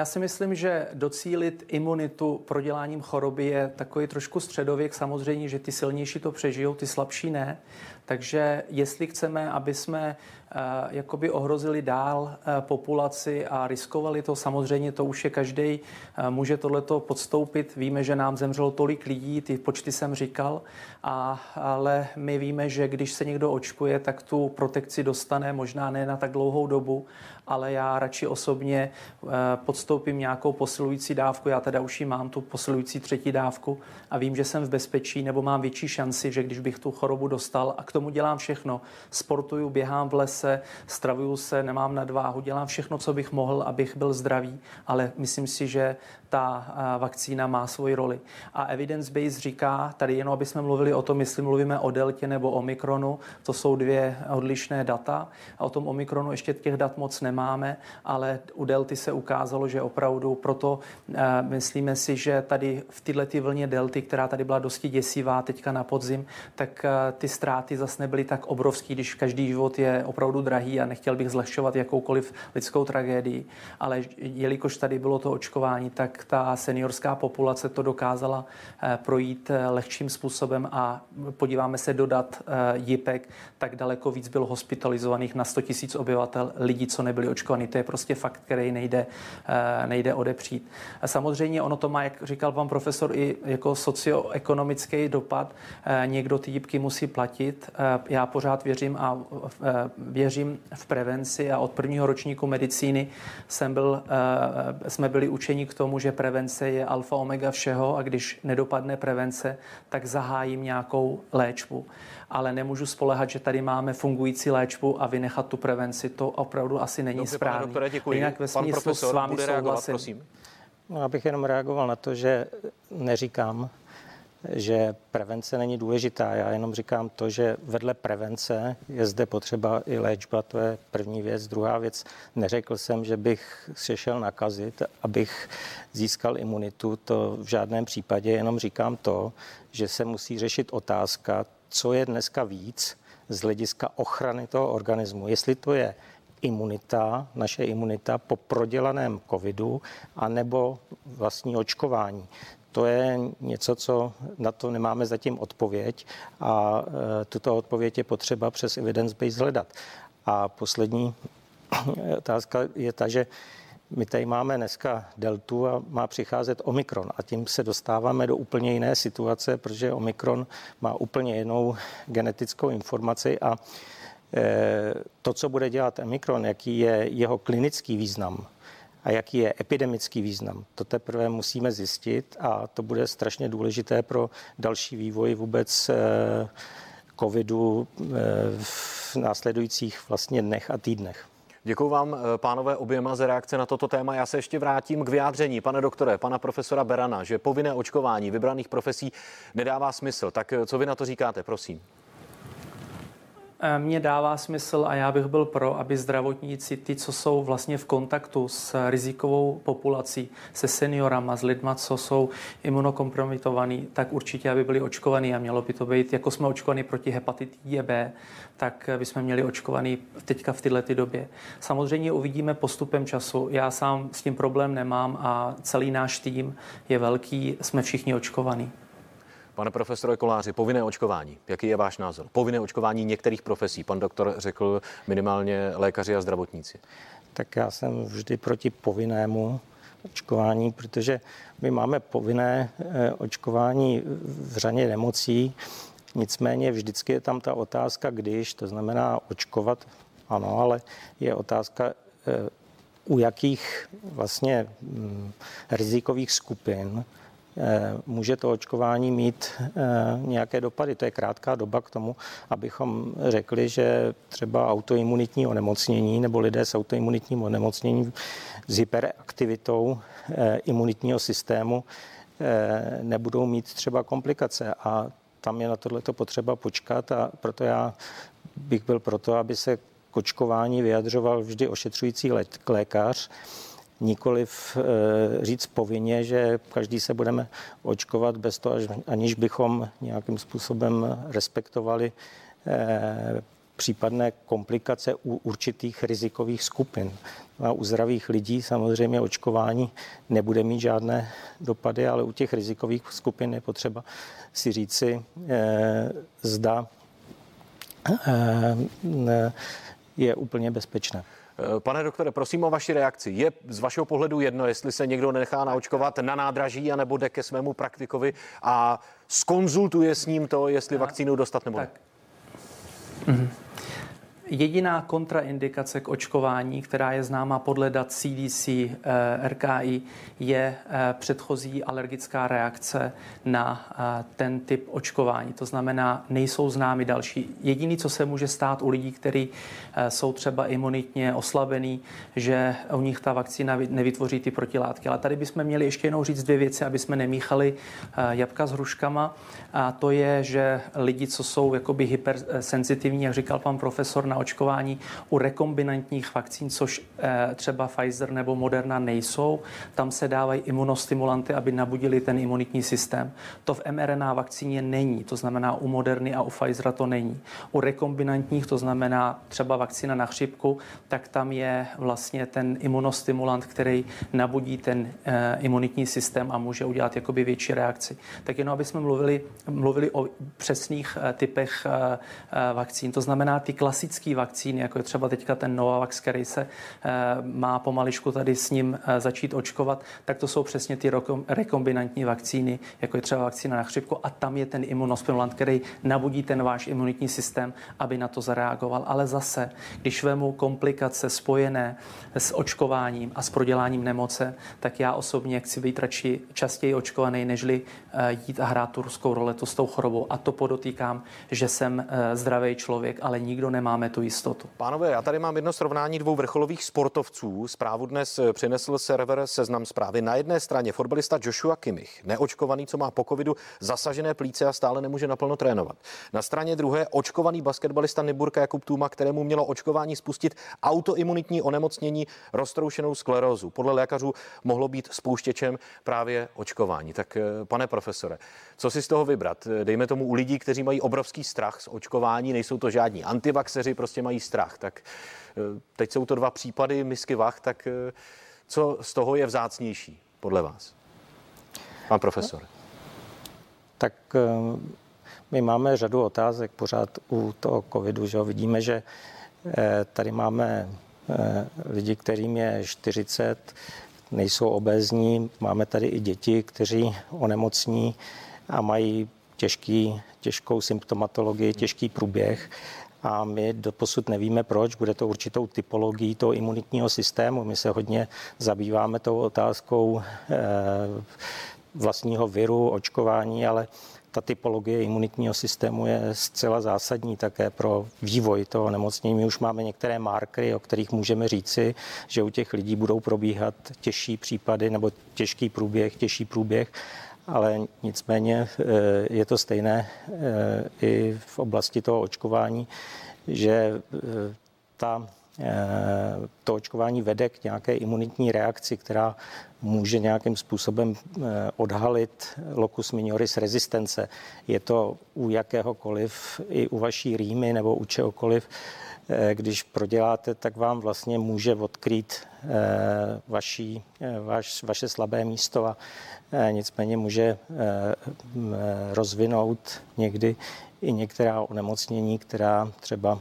Já si myslím, že docílit imunitu proděláním choroby je takový trošku středověk. Samozřejmě, že ty silnější to přežijou, ty slabší ne. Takže jestli chceme, aby jsme Eh, jakoby ohrozili dál eh, populaci a riskovali to. Samozřejmě to už je každý eh, může tohleto podstoupit. Víme, že nám zemřelo tolik lidí, ty počty jsem říkal, a, ale my víme, že když se někdo očkuje, tak tu protekci dostane možná ne na tak dlouhou dobu, ale já radši osobně podstoupím nějakou posilující dávku. Já teda už ji mám, tu posilující třetí dávku a vím, že jsem v bezpečí nebo mám větší šanci, že když bych tu chorobu dostal a k tomu dělám všechno. Sportuju, běhám v lese, se, stravuju se, nemám nadváhu, dělám všechno, co bych mohl, abych byl zdravý, ale myslím si, že ta vakcína má svoji roli. A evidence-based říká, tady jenom, aby jsme mluvili o tom, jestli mluvíme o deltě nebo o mikronu, to jsou dvě odlišné data. A o tom omikronu ještě těch dat moc nemáme, ale u delty se ukázalo, že opravdu proto myslíme si, že tady v tyhle ty vlně delty, která tady byla dosti děsivá teďka na podzim, tak ty ztráty zase nebyly tak obrovský, když každý život je opravdu drahý a nechtěl bych zlehčovat jakoukoliv lidskou tragédii, ale jelikož tady bylo to očkování, tak ta seniorská populace to dokázala eh, projít eh, lehčím způsobem a podíváme se dodat eh, JIPek, tak daleko víc bylo hospitalizovaných na 100 000 obyvatel lidí, co nebyli očkovaní. To je prostě fakt, který nejde, nejde odepřít. A samozřejmě ono to má, jak říkal pan profesor, i jako socioekonomický dopad. Někdo ty JIPky musí platit. Já pořád věřím a věřím v prevenci a od prvního ročníku medicíny jsem byl, jsme byli učeni k tomu, že že prevence je alfa omega všeho a když nedopadne prevence, tak zahájím nějakou léčbu. Ale nemůžu spolehat, že tady máme fungující léčbu a vynechat tu prevenci. To opravdu asi není Dobře, správné. Doktore, děkuji. Jinak ve smyslu s vámi bude reagovat, prosím. No, abych jenom reagoval na to, že neříkám, že prevence není důležitá. Já jenom říkám to, že vedle prevence je zde potřeba i léčba, to je první věc. Druhá věc, neřekl jsem, že bych se šel nakazit, abych získal imunitu, to v žádném případě, jenom říkám to, že se musí řešit otázka, co je dneska víc z hlediska ochrany toho organismu. Jestli to je imunita, naše imunita po prodělaném covidu, anebo vlastní očkování to je něco, co na to nemáme zatím odpověď a e, tuto odpověď je potřeba přes evidence-based hledat. A poslední otázka je ta, že my tady máme dneska deltu a má přicházet omikron a tím se dostáváme do úplně jiné situace, protože omikron má úplně jinou genetickou informaci a to, co bude dělat omikron, jaký je jeho klinický význam, a jaký je epidemický význam. To teprve musíme zjistit a to bude strašně důležité pro další vývoj vůbec eh, covidu eh, v následujících vlastně dnech a týdnech. Děkuji vám, eh, pánové, oběma za reakce na toto téma. Já se ještě vrátím k vyjádření, pane doktore, pana profesora Berana, že povinné očkování vybraných profesí nedává smysl. Tak co vy na to říkáte, prosím? Eh, mně dává smysl a já bych byl pro, aby zdravotníci, ty, co jsou vlastně v kontaktu s rizikovou populací, se seniorama, s lidma, co jsou imunokompromitovaní, tak určitě, aby byli očkovaní a mělo by to být, jako jsme očkovaní proti hepatitidě B, tak bychom měli očkovaný teďka v této době. Samozřejmě uvidíme postupem času. Já sám s tím problém nemám a celý náš tým je velký, jsme všichni očkovaní. Pane profesore Koláři, povinné očkování. Jaký je váš názor? Povinné očkování některých profesí. Pan doktor řekl minimálně lékaři a zdravotníci. Tak já jsem vždy proti povinnému očkování, protože my máme povinné eh, očkování v řadě nemocí, nicméně vždycky je tam ta otázka, když, to znamená očkovat, ano, ale je otázka, eh, u jakých vlastně mm, rizikových skupin může to očkování mít eh, nějaké dopady. To je krátká doba k tomu, abychom řekli, že třeba autoimunitní onemocnění nebo lidé s autoimunitním onemocněním s hyperaktivitou eh, imunitního systému nebudou mít třeba komplikace a tam je na tohleto potřeba počkat a proto já bych byl proto, aby se k očkování vyjadřoval vždy ošetřující lékař nikoliv eh, říct povinně, že každý se budeme očkovat bez toho, aniž bychom nějakým způsobem respektovali eh, případné komplikace u určitých rizikových skupin. A u zdravých lidí samozřejmě očkování nebude mít žádné dopady, ale u těch rizikových skupin je potřeba si říci, eh, zda eh, je úplně bezpečné. Eh, pane doktore, prosím o vaši reakci. Je z vašeho pohledu jedno, jestli se někdo nechá naočkovat na nádraží, anebo jde ke svému praktikovi a skonzultuje s ním to, jestli vakcínu dostat nebo ne? Tak. Jediná kontraindikace k očkování, která je známa podle dat CDC, eh, RKI, je eh, předchozí alergická reakce na eh, ten typ očkování. To znamená, nejsou známy další. Jediný, co se může stát u lidí, kteří jsou třeba imunitně oslabení, že u nich ta vakcína nevytvoří ty protilátky. Ale tady bychom měli ještě jenom říct dvě věci, aby jsme nemíchali jabka s hruškama. A to je, že lidi, co jsou jakoby hypersenzitivní, jak říkal pan profesor, na očkování u rekombinantních vakcín, což eh, třeba Pfizer nebo Moderna nejsou. Tam se dávají imunostimulanty, aby nabudili ten imunitní systém. To v mRNA vakcíně není, to znamená u Moderny a u Pfizera to není. U rekombinantních, to znamená třeba vakcína na chřipku, tak tam je vlastně ten imunostimulant, který nabudí ten eh, imunitní systém a může udělat jakoby větší reakci. Tak jenom, aby jsme mluvili, mluvili o přesných eh, typech vakcín, to znamená ty klasické klasické vakcíny, jako je třeba teďka ten Novavax, který se eh, má pomališku tady s ním eh, začít očkovat, tak to jsou přesně ty rekombinantní vakcíny, jako je třeba vakcína na chřipku a tam je ten imunostimulant, který nabudí ten váš imunitní systém, aby na to zareagoval. Ale zase, když vemu komplikace spojené s očkováním a s proděláním nemoce, tak já osobně chci být radši častěji očkovaný, nežli eh, jít a hrát tu ruskou roletu s tou chorobou. A to podotýkám, že jsem zdravý člověk, ale nikdo nemáme tu jistotu. Pánové, já tady mám jedno srovnání dvou vrcholových sportovců. Zprávu dnes přinesl server Seznam zprávy. Na jedné straně fotbalista Joshua Kimmich, neočkovaný, co má po covidu zasažené plíce a stále nemůže naplno trénovat. Na straně druhé očkovaný basketbalista Niburka Jakub Tuma, kterému mělo očkování spustit autoimunitní onemocnění roztroušenou sklerózu. Podle lékařů mohlo být spouštěčem právě očkování. Tak eh, pane profesore, co si z toho vybrat? Dejme tomu u lidí, kteří mají obrovský strach z očkování, nejsou to žádní antivaxeři, prostě mají strach. Tak eh, teď jsou to dva případy misky vach, tak eh, co z toho je vzácnější podle vás? Pan profesor. Tak eh, my máme řadu otázek pořád u toho covidu, že vidíme, že tady máme lidi, kterým je 40, nejsou obézní, máme tady i děti, kteří onemocní a mají těžký, těžkou symptomatologii, těžký průběh a my doposud nevíme proč, bude to určitou typologií toho imunitního systému. My se hodně zabýváme tou otázkou eh, vlastního viru, očkování, ale ta typologie imunitního systému je zcela zásadní také pro vývoj toho nemocnění. My už máme některé markery, o kterých můžeme říci, že u těch lidí budou probíhat těžší případy nebo těžký průběh, těžší průběh ale nicméně eh, je to stejné eh, i v oblasti toho očkování, že eh, ta, to očkování vede k nějaké imunitní reakci, která může nějakým způsobem odhalit locus minoris rezistence. Je to u jakéhokoliv, i u vaší rýmy nebo u čehokoliv, když proděláte, tak vám vlastně může odkrýt vaší, vaš, vaše slabé místo a Eh, nicméně může eh, rozvinout někdy i některá onemocnění, která třeba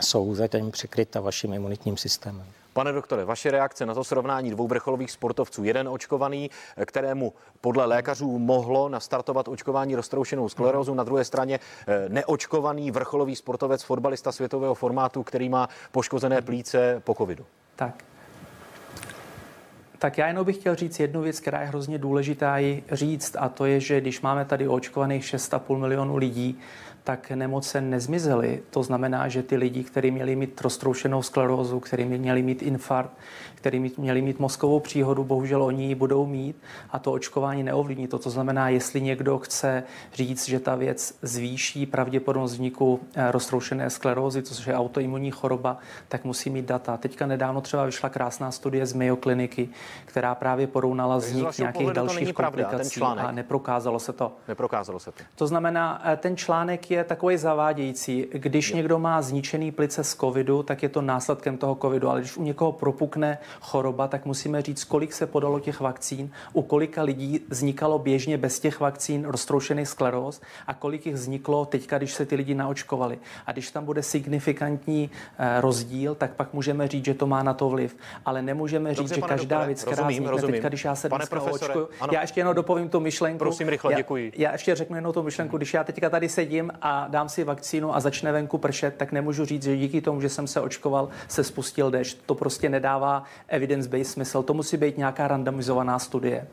jsou zatím překryta vaším imunitním systémem. Pane doktore, vaše reakce na to srovnání dvou vrcholových sportovců. Jeden očkovaný, kterému podle lékařů mohlo nastartovat očkování roztroušenou sklerózu, na druhé straně eh, neočkovaný vrcholový sportovec, fotbalista světového formátu, který má poškozené plíce po covidu. Tak, tak já jenom bych chtěl říct jednu věc, která je hrozně důležitá i říct, a to je, že když máme tady očkovaných 6,5 milionu lidí, tak nemoce nezmizely. To znamená, že ty lidi, kteří měli mít roztroušenou sklerózu, kteří měli mít infarkt, kteří měli mít mozkovou příhodu, bohužel oni ji budou mít a to očkování neovlivní to. To znamená, jestli někdo chce říct, že ta věc zvýší pravděpodobnost vzniku eh, roztroušené sklerózy, což je autoimunní choroba, tak musí mít data. Teďka nedávno třeba vyšla krásná studie z Mayo kliniky, která právě porovnala vznik nějakých dalších komplikací a neprokázalo se to. Neprokázalo se to. To znamená, eh, ten článek je je takový zavádějící. Když někdo má zničený plice z covidu, tak je to následkem toho covidu, ale když u někoho propukne choroba, tak musíme říct, kolik se podalo těch vakcín, u kolika lidí vznikalo běžně bez těch vakcín roztroušený skleróz a kolik jich vzniklo teďka, když se ty lidi naočkovali. A když tam bude signifikantní eh, rozdíl, tak pak můžeme říct, že to má na to vliv. Ale nemůžeme říct, Dobře, že každá věc, která rozumím, vznikne teďka, když já se pane dneska očkuju. Já ještě jenom dopovím tu myšlenku. Prosím, rychle, já, děkuji. Já ještě řeknu jenom tu myšlenku. Když já teďka tady sedím a dám si vakcínu a začne venku pršet, tak nemůžu říct, že díky tomu, že jsem se očkoval, se spustil dešť. To prostě nedává evidence-based smysl. To musí být nějaká randomizovaná studie.